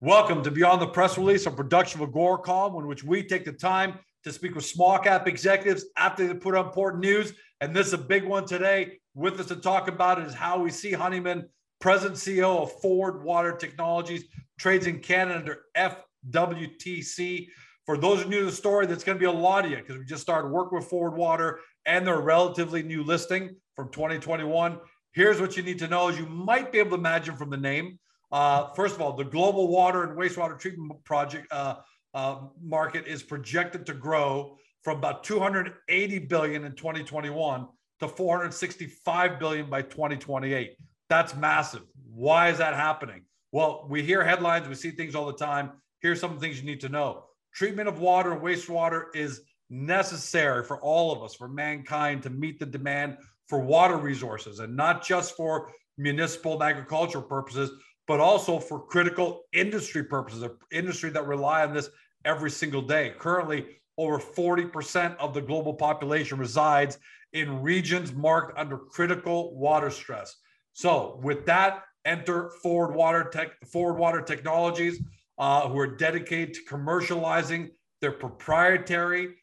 Welcome to Beyond the Press Release, a production of Agoracom, in which we take the time to speak with small cap executives after they put out important news. And this is a big one today. With us to talk about is Howie C. Honeyman, President CEO of Forward Water Technologies, trades in Canada under FWTC. For those new to the story, that's going to be a lot of you because we just started working with Forward Water and their relatively new listing from 2021. Here's what you need to know as you might be able to imagine from the name. Uh, first of all, the global water and wastewater treatment project uh, uh, market is projected to grow from about 280 billion in 2021 to 465 billion by 2028. That's massive. Why is that happening? Well, we hear headlines, we see things all the time. Here's some things you need to know. Treatment of water and wastewater is necessary for all of us, for mankind to meet the demand for water resources and not just for municipal and agricultural purposes, but also for critical industry purposes, an industry that rely on this every single day. Currently, over 40% of the global population resides in regions marked under critical water stress. So, with that, enter Forward Water Tech, Forward Water Technologies, uh, who are dedicated to commercializing their proprietary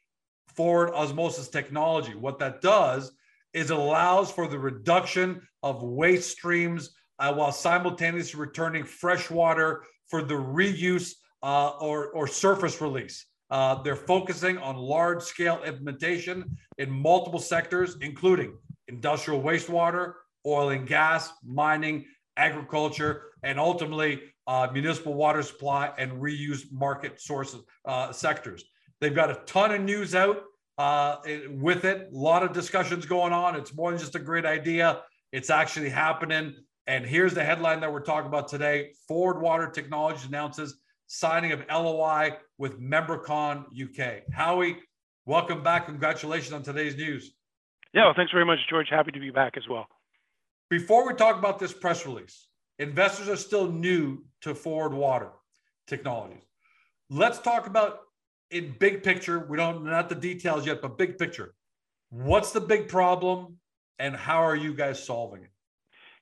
forward osmosis technology. What that does is it allows for the reduction of waste streams uh, while simultaneously returning fresh water for the reuse uh, or, or surface release. Uh, they're focusing on large scale implementation in multiple sectors, including industrial wastewater, oil and gas, mining, agriculture, and ultimately uh, municipal water supply and reuse market sources uh, sectors. They've got a ton of news out uh, with it, a lot of discussions going on. It's more than just a great idea, it's actually happening. And here's the headline that we're talking about today Forward Water Technologies announces signing of LOI with Membracon UK. Howie, welcome back. Congratulations on today's news. Yeah, well, thanks very much, George. Happy to be back as well. Before we talk about this press release, investors are still new to Forward Water Technologies. Let's talk about in big picture. We don't not the details yet, but big picture. What's the big problem and how are you guys solving it?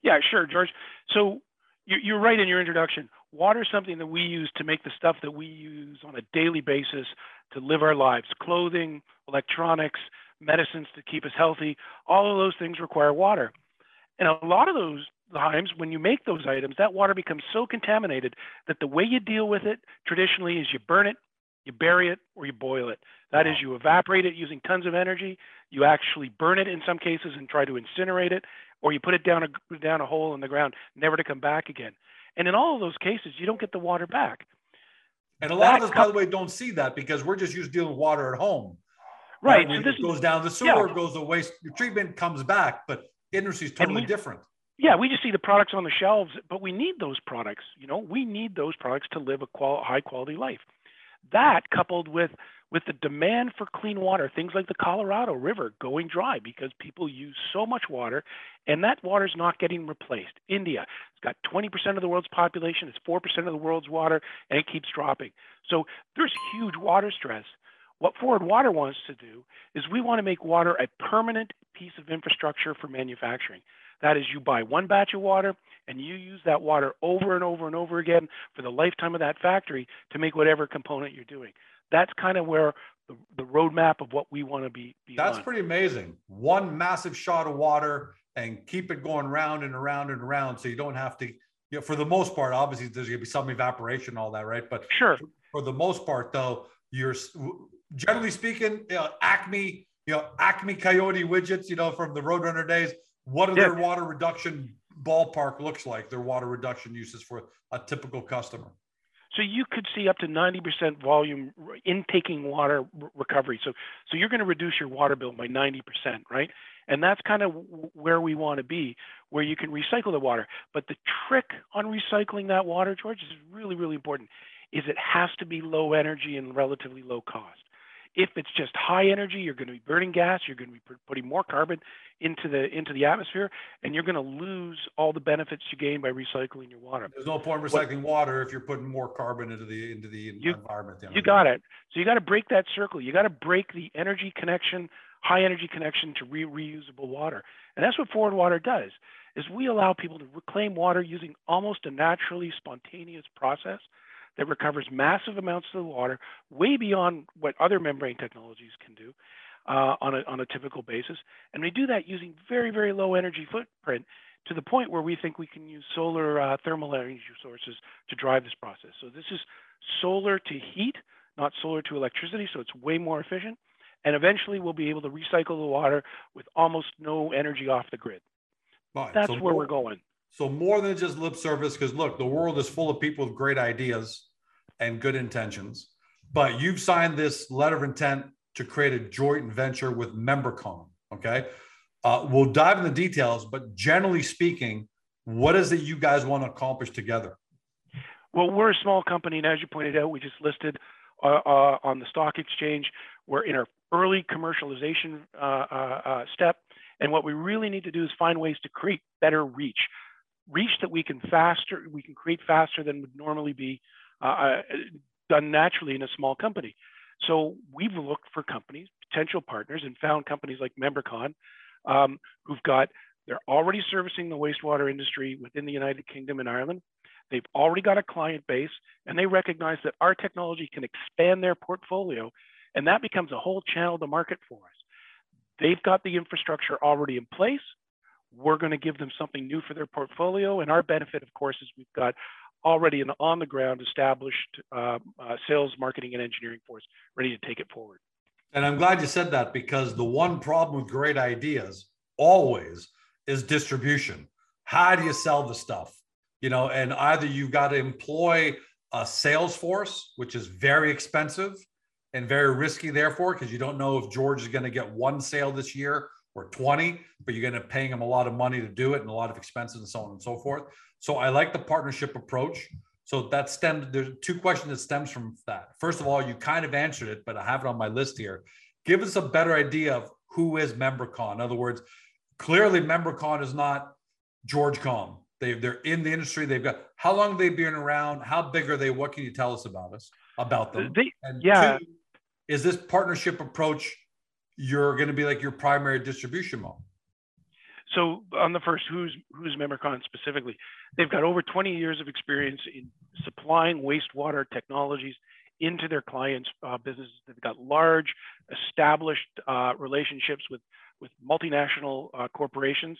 Yeah, sure, George. So you're right in your introduction. Water is something that we use to make the stuff that we use on a daily basis to live our lives clothing, electronics, medicines to keep us healthy. All of those things require water. And a lot of those times, when you make those items, that water becomes so contaminated that the way you deal with it traditionally is you burn it, you bury it, or you boil it. That is, you evaporate it using tons of energy. You actually burn it in some cases and try to incinerate it, or you put it down a down a hole in the ground, never to come back again. And in all of those cases, you don't get the water back. And a lot that of us, by the way, don't see that because we're just used to dealing with water at home. Right. When so it goes down the sewer, yeah. goes the waste, your treatment comes back, but industry is totally we, different. Yeah, we just see the products on the shelves, but we need those products. You know, we need those products to live a qual- high quality life. That coupled with with the demand for clean water, things like the Colorado River going dry because people use so much water and that water is not getting replaced. India, it's got 20% of the world's population, it's 4% of the world's water, and it keeps dropping. So there's huge water stress. What Forward Water wants to do is we want to make water a permanent piece of infrastructure for manufacturing. That is, you buy one batch of water and you use that water over and over and over again for the lifetime of that factory to make whatever component you're doing that's kind of where the, the roadmap of what we want to be. be that's on. pretty amazing. One massive shot of water and keep it going round and around and around, so you don't have to. You know, for the most part, obviously there's going to be some evaporation, all that, right? But sure. For the most part, though, you're generally speaking, you know, Acme, you know, Acme Coyote widgets, you know, from the Roadrunner days. What are yeah. their water reduction ballpark looks like? Their water reduction uses for a typical customer. So you could see up to 90% volume intaking water recovery. So so you're going to reduce your water bill by 90%, right? And that's kind of where we want to be, where you can recycle the water. But the trick on recycling that water, George, is really really important. Is it has to be low energy and relatively low cost. If it's just high energy, you're going to be burning gas, you're going to be putting more carbon into the into the atmosphere, and you're going to lose all the benefits you gain by recycling your water. There's no point in recycling what, water if you're putting more carbon into the into the you, environment. You got it. So you got to break that circle. You got to break the energy connection, high energy connection to re- reusable water, and that's what Forward Water does. Is we allow people to reclaim water using almost a naturally spontaneous process that recovers massive amounts of the water, way beyond what other membrane technologies can do uh, on, a, on a typical basis. And we do that using very, very low energy footprint to the point where we think we can use solar uh, thermal energy sources to drive this process. So this is solar to heat, not solar to electricity, so it's way more efficient. And eventually we'll be able to recycle the water with almost no energy off the grid. Right. That's so where we're going. So more than just lip service, because look, the world is full of people with great ideas and good intentions. But you've signed this letter of intent to create a joint venture with Membracon. Okay. Uh, we'll dive in the details, but generally speaking, what is it you guys want to accomplish together? Well, we're a small company, and as you pointed out, we just listed uh, uh, on the stock exchange. We're in our early commercialization uh, uh, uh, step, and what we really need to do is find ways to create better reach, reach that we can faster, we can create faster than would normally be done naturally in a small company. So we've looked for companies, potential partners, and found companies like Membracon um, who've got, they're already servicing the wastewater industry within the United Kingdom and Ireland. They've already got a client base and they recognize that our technology can expand their portfolio and that becomes a whole channel to market for us. They've got the infrastructure already in place. We're going to give them something new for their portfolio. And our benefit, of course, is we've got already an on the ground established uh, uh, sales, marketing, and engineering force ready to take it forward. And I'm glad you said that because the one problem with great ideas always is distribution. How do you sell the stuff? You know, and either you've got to employ a sales force, which is very expensive and very risky, therefore, because you don't know if George is going to get one sale this year or 20, but you're going to paying them a lot of money to do it and a lot of expenses and so on and so forth. So I like the partnership approach. So that stemmed, there's two questions that stems from that. First of all, you kind of answered it, but I have it on my list here. Give us a better idea of who is Membracon. In other words, clearly Membracon is not George Com. They, they're in the industry. They've got, how long have they been around? How big are they? What can you tell us about us, about them? They, and yeah. Two, is this partnership approach, you're going to be like your primary distribution model? So on the first, who's who's Membracon specifically? They've got over 20 years of experience in supplying wastewater technologies into their clients' uh, businesses. They've got large, established uh, relationships with with multinational uh, corporations,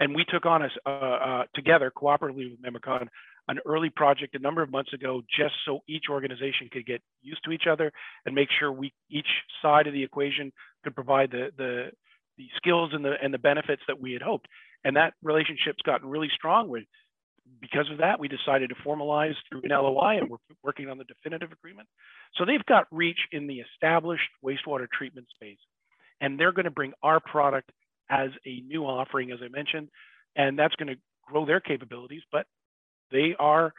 and we took on us uh, uh, together, cooperatively with Membracon, an early project a number of months ago, just so each organization could get used to each other and make sure we each side of the equation could provide the the the skills and the and the benefits that we had hoped. And that relationship's gotten really strong. With because of that, we decided to formalize through an LOI, and we're working on the definitive agreement. So they've got reach in the established wastewater treatment space, and they're going to bring our product as a new offering, as I mentioned, and that's going to grow their capabilities. But they are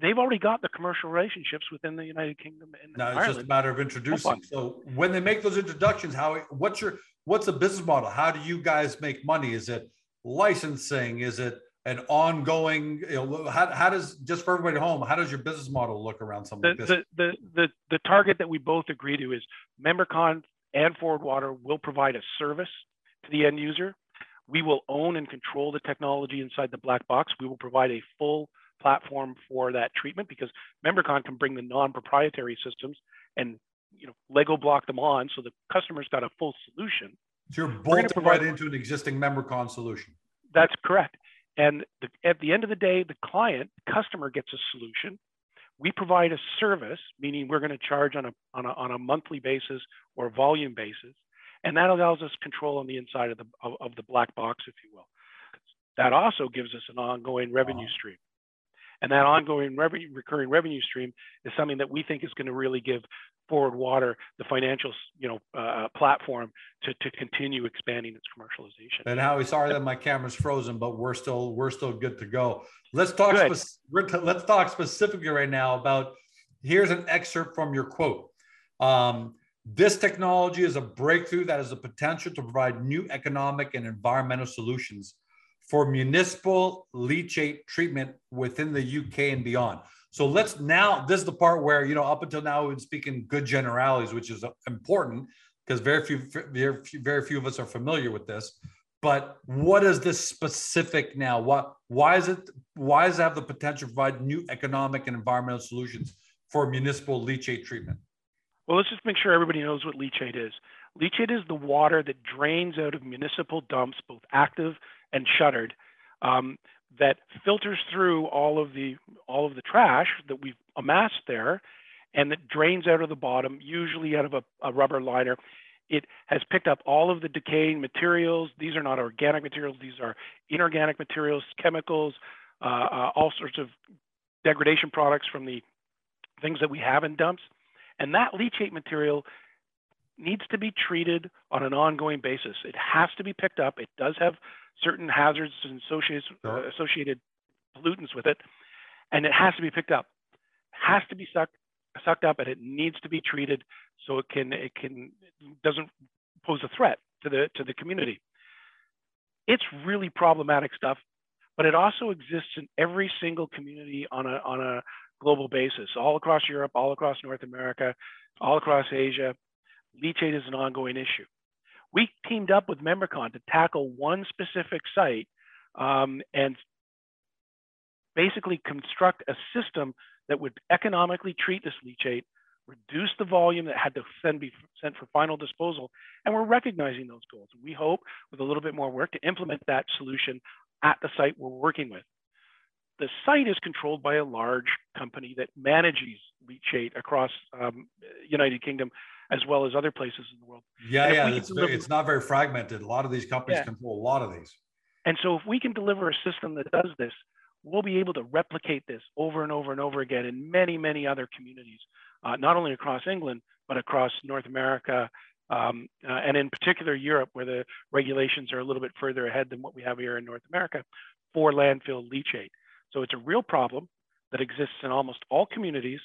they've already got the commercial relationships within the United Kingdom and now it's just a matter of introducing. So when they make those introductions, how what's your what's the business model? How do you guys make money? Is it licensing? Is it an ongoing? You know, how, how does just for everybody at home? How does your business model look around something the, like this? The, the the the target that we both agree to is Membracon and Forward Water will provide a service to the end user. We will own and control the technology inside the black box. We will provide a full platform for that treatment because Membracon can bring the non-proprietary systems and you know Lego block them on, so the customer's got a full solution. So you're bolting provide, right into an existing Membracon solution. That's correct. And the, at the end of the day, the client, customer gets a solution. We provide a service, meaning we're going to charge on a, on a, on a monthly basis or volume basis. And that allows us control on the inside of the, of, of the black box, if you will. That also gives us an ongoing revenue stream. And that ongoing revenue, recurring revenue stream is something that we think is going to really give Forward Water the financial, you know, uh, platform to, to continue expanding its commercialization. And Howie, sorry that my camera's frozen, but we're still we're still good to go. Let's talk. Spe- let's talk specifically right now about. Here's an excerpt from your quote. Um, this technology is a breakthrough that has the potential to provide new economic and environmental solutions for municipal leachate treatment within the UK and beyond. So let's now, this is the part where, you know, up until now, we've been speaking good generalities, which is important because very few, very few, very few of us are familiar with this. But what is this specific now? What, why is it, why does it have the potential to provide new economic and environmental solutions for municipal leachate treatment? Well, let's just make sure everybody knows what leachate is. Leachate is the water that drains out of municipal dumps, both active and shuttered, um, that filters through all of the all of the trash that we've amassed there, and that drains out of the bottom, usually out of a, a rubber liner. It has picked up all of the decaying materials. These are not organic materials; these are inorganic materials, chemicals, uh, uh, all sorts of degradation products from the things that we have in dumps. And that leachate material needs to be treated on an ongoing basis. It has to be picked up. It does have certain hazards and associated, uh, associated pollutants with it, and it has to be picked up. It Has to be sucked sucked up, and it needs to be treated so it can it can it doesn't pose a threat to the to the community. It's really problematic stuff, but it also exists in every single community on a on a global basis, all across Europe, all across North America, all across Asia. Leachate is an ongoing issue. We teamed up with Membracon to tackle one specific site um, and basically construct a system that would economically treat this leachate, reduce the volume that had to then be sent for final disposal, and we're recognizing those goals. We hope, with a little bit more work, to implement that solution at the site we're working with the site is controlled by a large company that manages leachate across um, United Kingdom as well as other places in the world. Yeah, yeah, it's, deliver, it's, not very fragmented. A lot of these companies yeah. control a lot of these. And so if we can deliver a system that does this, we'll be able to replicate this over and over and over again in many, many other communities, uh, not only across England, but across North America, um, uh, and in particular Europe, where the regulations are a little bit further ahead than what we have here in North America for landfill leachate. So it's a real problem that exists in almost all communities.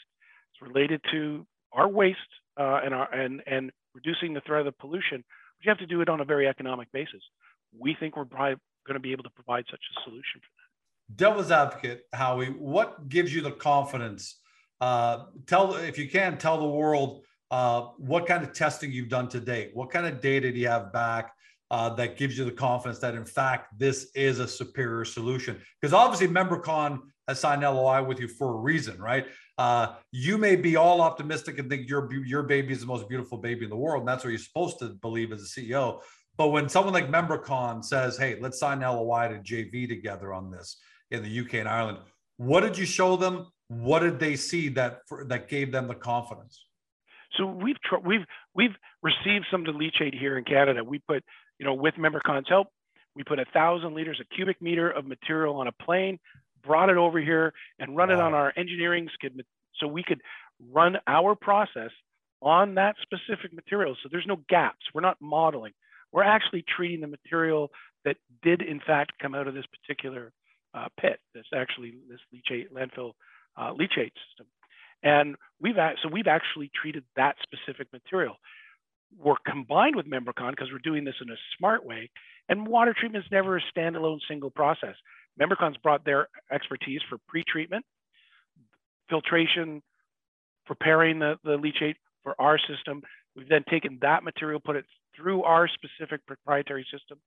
It's related to our waste uh, and, our, and, and reducing the threat of pollution. But you have to do it on a very economic basis. We think we're going to be able to provide such a solution for that. Devil's advocate, Howie, what gives you the confidence? Uh, tell, if you can, tell the world uh, what kind of testing you've done to date. What kind of data do you have back? Uh, that gives you the confidence that in fact this is a superior solution. Because obviously membracon has signed loi with you for a reason right? Uh, you may be all optimistic and think your your baby is the most beautiful baby in the world and that's what you're supposed to believe as a ceo but when someone like membracon says hey let's sign loi to jv together on this in the uk and ireland what did you show them? What did they see that for, that gave them the confidence? So we've tr- we've we've received some leachate here in Canada. We put you know, with Membracon's help, we put a thousand liters a cubic meter of material on a plane, brought it over here and run wow. it on our engineering skid so we could run our process on that specific material. So there's no gaps. We're not modeling. We're actually treating the material that did in fact come out of this particular uh, pit. This actually this leachate landfill uh, leachate system, and we've so we've actually treated that specific material were combined with Membracon because we're doing this in a smart way. And water treatment is never a standalone single process. Membracon's brought their expertise for pre-treatment, filtration, preparing the, the leachate for our system. We've then taken that material, put it through our specific proprietary system,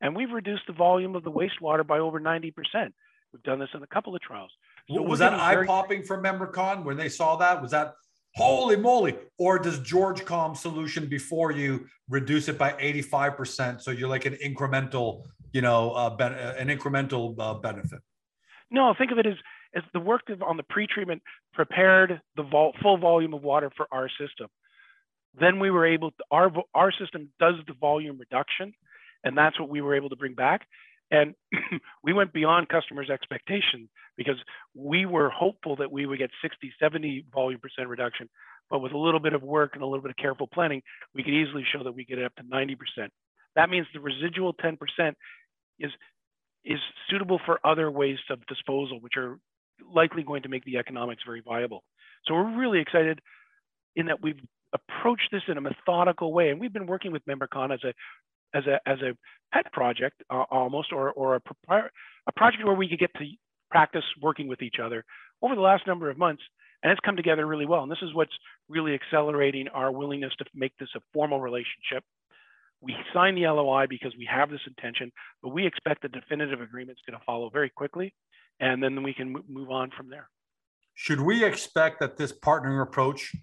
and we've reduced the volume of the wastewater by over 90%. We've done this in a couple of trials. So was that eye popping for Membracon when they saw that? Was that holy moly. Or does george com solution before you reduce it by 85% so you're like an incremental you know uh, ben- uh, an incremental uh, benefit. No think of it as as the work on the pre-treatment prepared the vol- full volume of water for our system. Then we were able to our our system does the volume reduction and that's what we were able to bring back and we went beyond customers' expectations because we were hopeful that we would get 60, 70 volume percent reduction. But with a little bit of work and a little bit of careful planning, we could easily show that we get it up to 90%. That means the residual 10% is, is suitable for other ways of disposal, which are likely going to make the economics very viable. So we're really excited in that we've approached this in a methodical way. And we've been working with Membracon as a as a as a pet project uh, almost, or or a, a project where we could get to practice working with each other over the last number of months, and it's come together really well. And this is what's really accelerating our willingness to make this a formal relationship. We signed the LOI because we have this intention, but we expect the definitive agreement is going to follow very quickly. and then we can move on from there. Should we expect that this partnering approach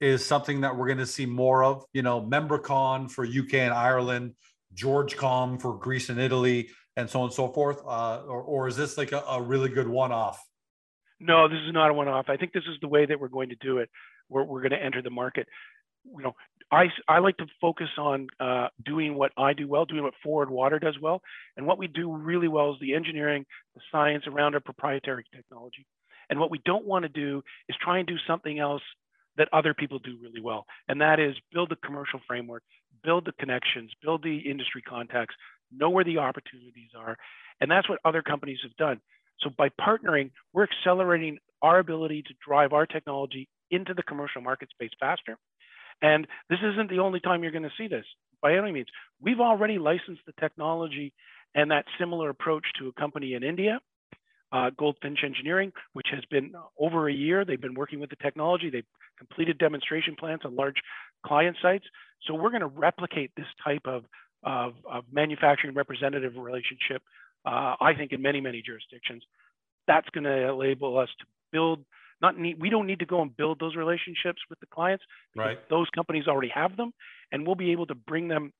is something that we're going to see more of? You know, Membracon for UK and Ireland, GeorgeCom for Greece and Italy, and so on and so forth? Uh, or, or is this like a, a really good one off? No, this is not a one off. I think this is the way that we're going to do it. We're, we're going to enter the market. You know, I, I like to focus on uh, doing what I do well, doing what Forward Water does well. And what we do really well is the engineering, the science around our proprietary technology. And what we don't want to do is try and do something else that other people do really well. And that is build the commercial framework, build the connections, build the industry contacts, know where the opportunities are. And that's what other companies have done. So by partnering, we're accelerating our ability to drive our technology into the commercial market space faster. And this isn't the only time you're going to see this by any means. We've already licensed the technology and that similar approach to a company in India, uh, Goldfinch Engineering, which has been over a year. They've been working with the technology. They've completed demonstration plants on large client sites. So we're going to replicate this type of, of, of manufacturing representative relationship, uh, I think, in many, many jurisdictions. That's going to enable us to build not need we don't need to go and build those relationships with the clients right those companies already have them and we'll be able to bring them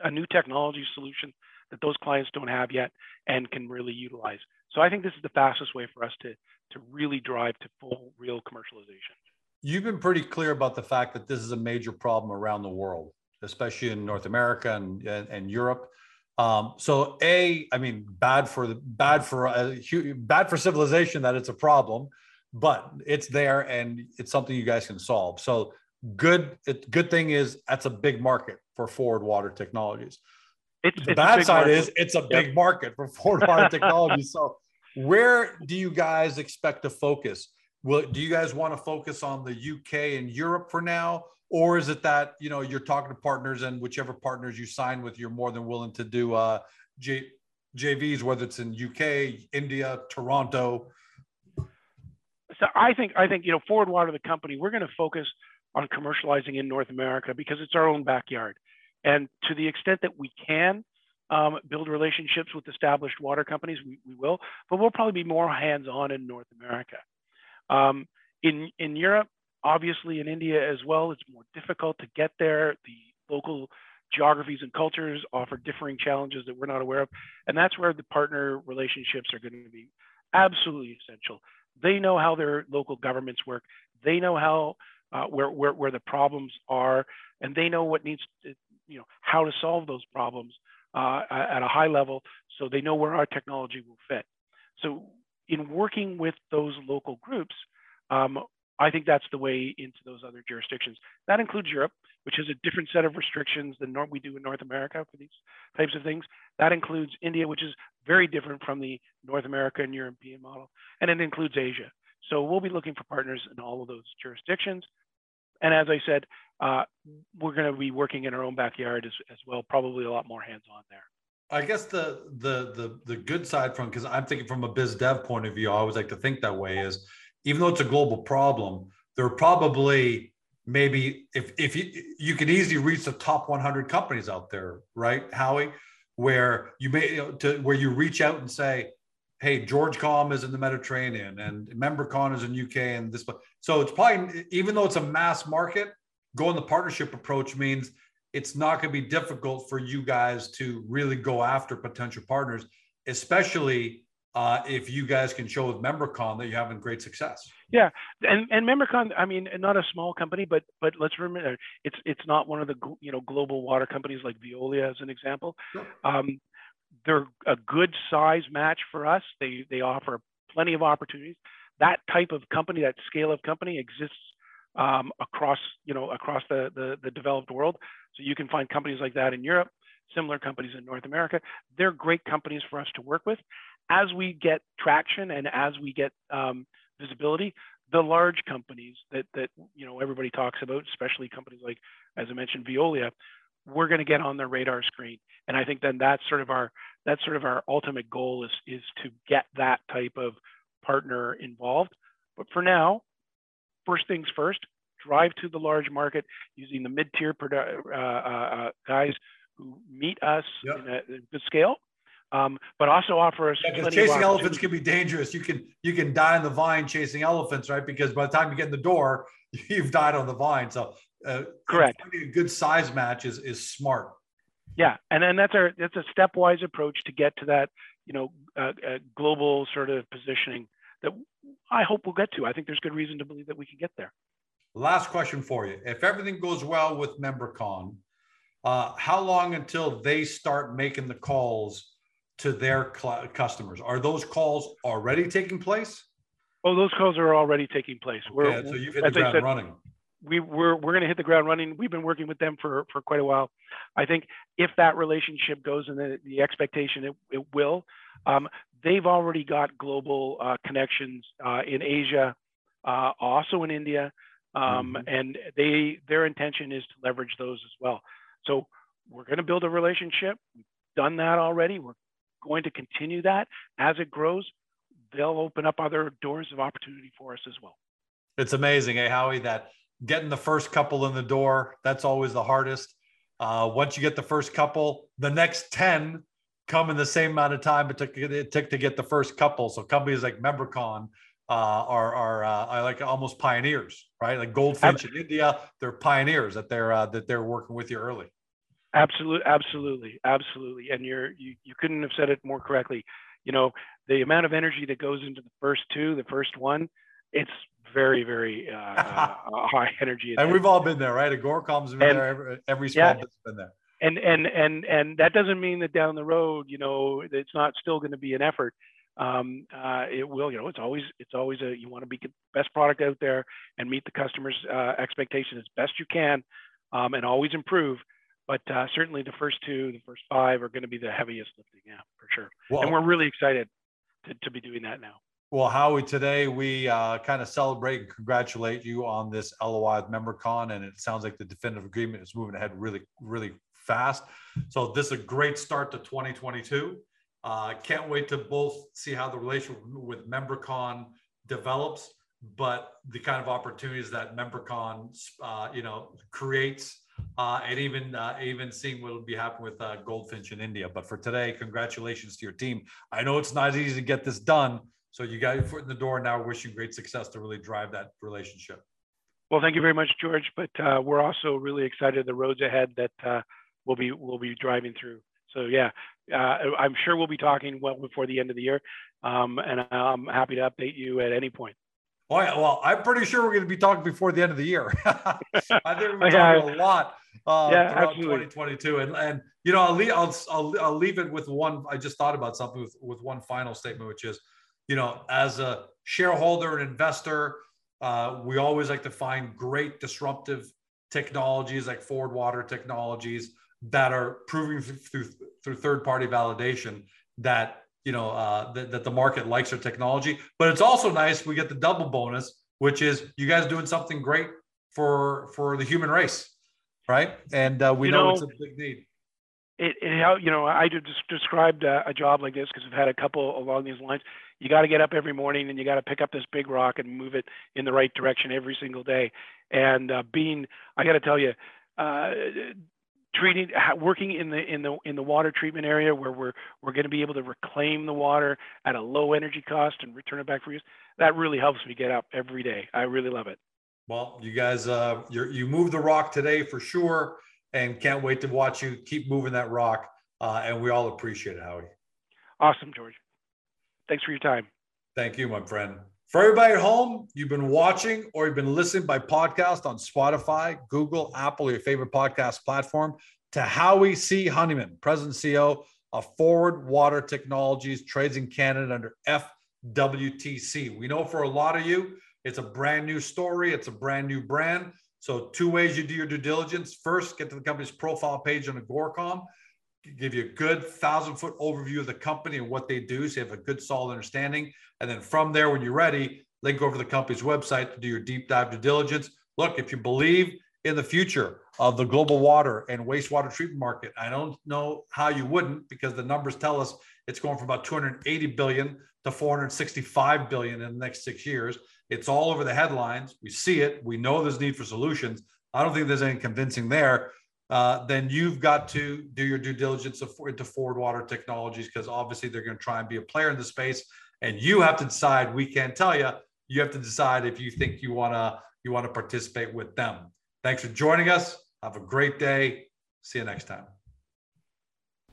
a new technology solution that those clients don't have yet and can really utilize so i think this is the fastest way for us to to really drive to full real commercialization you've been pretty clear about the fact that this is a major problem around the world especially in north america and and, and europe um, so a, I mean, bad for the bad for uh, bad for civilization that it's a problem, but it's there and it's something you guys can solve. So good. It, good thing is that's a big market for forward water technologies. It's, the it's bad side market. is it's a yep. big market for forward water Technology. So where do you guys expect to focus? Will do you guys want to focus on the UK and Europe for now? or is it that you know you're talking to partners and whichever partners you sign with you're more than willing to do uh J- jvs whether it's in uk india toronto so i think i think you know forward water the company we're going to focus on commercializing in north america because it's our own backyard and to the extent that we can um, build relationships with established water companies we, we will but we'll probably be more hands-on in north america um, in in europe Obviously, in India as well, it's more difficult to get there. The local geographies and cultures offer differing challenges that we're not aware of. And that's where the partner relationships are going to be absolutely essential. They know how their local governments work. They know how uh, where, where, where the problems are, and they know what needs to, you know, how to solve those problems uh, at a high level. So they know where our technology will fit. So in working with those local groups, um, I think that's the way into those other jurisdictions. That includes Europe, which has a different set of restrictions than we do in North America for these types of things. That includes India, which is very different from the North America and European model. And it includes Asia. So we'll be looking for partners in all of those jurisdictions. And as I said, uh, we're going to be working in our own backyard as, as well, probably a lot more hands-on there. I guess the the the the good side from because I'm thinking from a biz dev point of view, I always like to think that way is even though it's a global problem, there are probably maybe if if you you can easily reach the top 100 companies out there, right, Howie, where you may you know, to where you reach out and say, hey, GeorgeCom is in the Mediterranean and Membracon is in UK and this. So it's probably even though it's a mass market, going the partnership approach means it's not going to be difficult for you guys to really go after potential partners, especially uh, if you guys can show with Membracon that you're having great success. Yeah, and and Membracon, I mean, not a small company, but but let's remember it's it's not one of the you know global water companies like Veolia as an example. Sure. Um, they're a good size match for us. They they offer plenty of opportunities. That type of company, that scale of company, exists um, across you know across the, the the developed world. So you can find companies like that in Europe similar companies in North America. They're great companies for us to work with as we get traction and as we get um, visibility, the large companies that that you know everybody talks about, especially companies like, as I mentioned, Veolia, we're going to get on their radar screen. And I think then that's sort of our that's sort of our ultimate goal is is to get that type of partner involved. But for now, first things first, drive to the large market using the mid-tier uh, uh, uh, guys who meet us yep. in a, a good scale um, but also offer us. Yeah, chasing elephants can be dangerous. You can you can die on the vine chasing elephants, right? Because by the time you get in the door, you've died on the vine. So uh, correct. A good size match is is smart. Yeah, and then that's our that's a stepwise approach to get to that you know uh, uh, global sort of positioning that I hope we'll get to. I think there's good reason to believe that we can get there. Last question for you: If everything goes well with Membracon, uh, how long until they start making the calls to their cl- customers? Are those calls already taking place? Oh, those calls are already taking place. Okay, we're, so you've hit the ground said, running. We, we're we're going to hit the ground running. We've been working with them for for quite a while. I think if that relationship goes and the, the expectation it, it will, um, they've already got global uh, connections uh, in Asia, uh, also in India, um, mm-hmm. and they their intention is to leverage those as well. So we're going to build a relationship. We've done that already. We're going to continue that as it grows. They'll open up other doors of opportunity for us as well. It's amazing, eh, Howie, that getting the first couple in the door, that's always the hardest. Uh, once you get the first couple, the next 10 come in the same amount of time it took, it took to get the first couple. So companies like Membracon uh, are, are, uh, are like almost pioneers, right? Like Goldfinch in India, they're pioneers that they're, uh, that they're working with you early. Absolutely, absolutely, absolutely. And you're you, you couldn't have said it more correctly. You know, the amount of energy that goes into the first two, the first one, it's very, very uh, uh, high energy. And we've all been there, right? Agoracom's been and, there. Every, every small yeah, bit's been there. And and and and that doesn't mean that down the road, you know, it's not still going to be an effort. Um, uh, it will, you know, it's always it's always a you want to be the best product out there and meet the customer's uh, expectations as best you can, um, and always improve. But uh, certainly the first two, the first five are going to be the heaviest lifting, yeah, for sure. Well, and we're really excited to, to be doing that now. Well, Howie, today we uh, kind of celebrate and congratulate you on this LOI with Membracon, and it sounds like the definitive agreement is moving ahead really, really fast. So this is a great start to 2022. Uh, can't wait to both see how the relationship with Membracon develops, but the kind of opportunities that Membracon, uh, you know, creates uh, and even uh, even seeing what will be happening with uh, Goldfinch in India. But for today, congratulations to your team. I know it's not easy to get this done, so you got your foot in the door. Now, wishing great success to really drive that relationship. Well, thank you very much, George. But uh, we're also really excited the roads ahead that uh, we'll be we'll be driving through. So yeah, uh, I'm sure we'll be talking well before the end of the year, um, and I'm happy to update you at any point. Oh, yeah. Well, I'm pretty sure we're going to be talking before the end of the year. I think we're talking a lot uh, yeah, throughout absolutely. 2022. And, and you know, I'll leave, I'll, I'll, I'll leave it with one. I just thought about something with, with one final statement, which is, you know, as a shareholder and investor, uh, we always like to find great disruptive technologies like forward water technologies that are proving through, through third party validation that you know uh, that, that the market likes our technology. But it's also nice we get the double bonus, which is you guys doing something great for for the human race, right? And uh, we know, know, it's a big need. It, it you know I just described a, a job like this because I've had a couple along these lines. You got to get up every morning and you got to pick up this big rock and move it in the right direction every single day. And uh, being, I got to tell you, uh, treating working in the in the in the water treatment area where we're we're going to be able to reclaim the water at a low energy cost and return it back for use that really helps me get up every day. I really love it. Well you guys uh you you moved the rock today for sure and can't wait to watch you keep moving that rock uh, and we all appreciate it howie. Awesome george thanks for your time thank you my friend for everybody at home, you've been watching or you've been listening by podcast on Spotify, Google, Apple, your favorite podcast platform, to Howie C. Honeyman, President CEO of Forward Water Technologies, trades in Canada under FWTC. We know for a lot of you, it's a brand new story, it's a brand new brand. So, two ways you do your due diligence. First, get to the company's profile page on Agoracom give you a good thousand foot overview of the company and what they do so you have a good solid understanding. And then from there when you're ready link over to the company's website to do your deep dive due diligence. Look if you believe in the future of the global water and wastewater treatment market i don't know how you wouldn't because the numbers tell us it's going from about 280 billion to 465 billion in the next six years. It's all over the headlines. We see it. We know there's need for solutions. I don't think there's any convincing there uh, then you've got to do your due diligence into Forward Water Technologies because obviously they're going to try and be a player in the space, and you have to decide. We can't tell you. You have to decide if you think you want to you want to participate with them. Thanks for joining us. Have a great day. See you next time.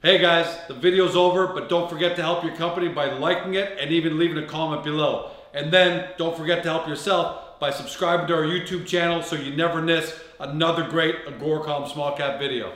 Hey guys, the video's over, but don't forget to help your company by liking it and even leaving a comment below. And then don't forget to help yourself by subscribing to our YouTube channel so you never miss another great Agoracom small cap video.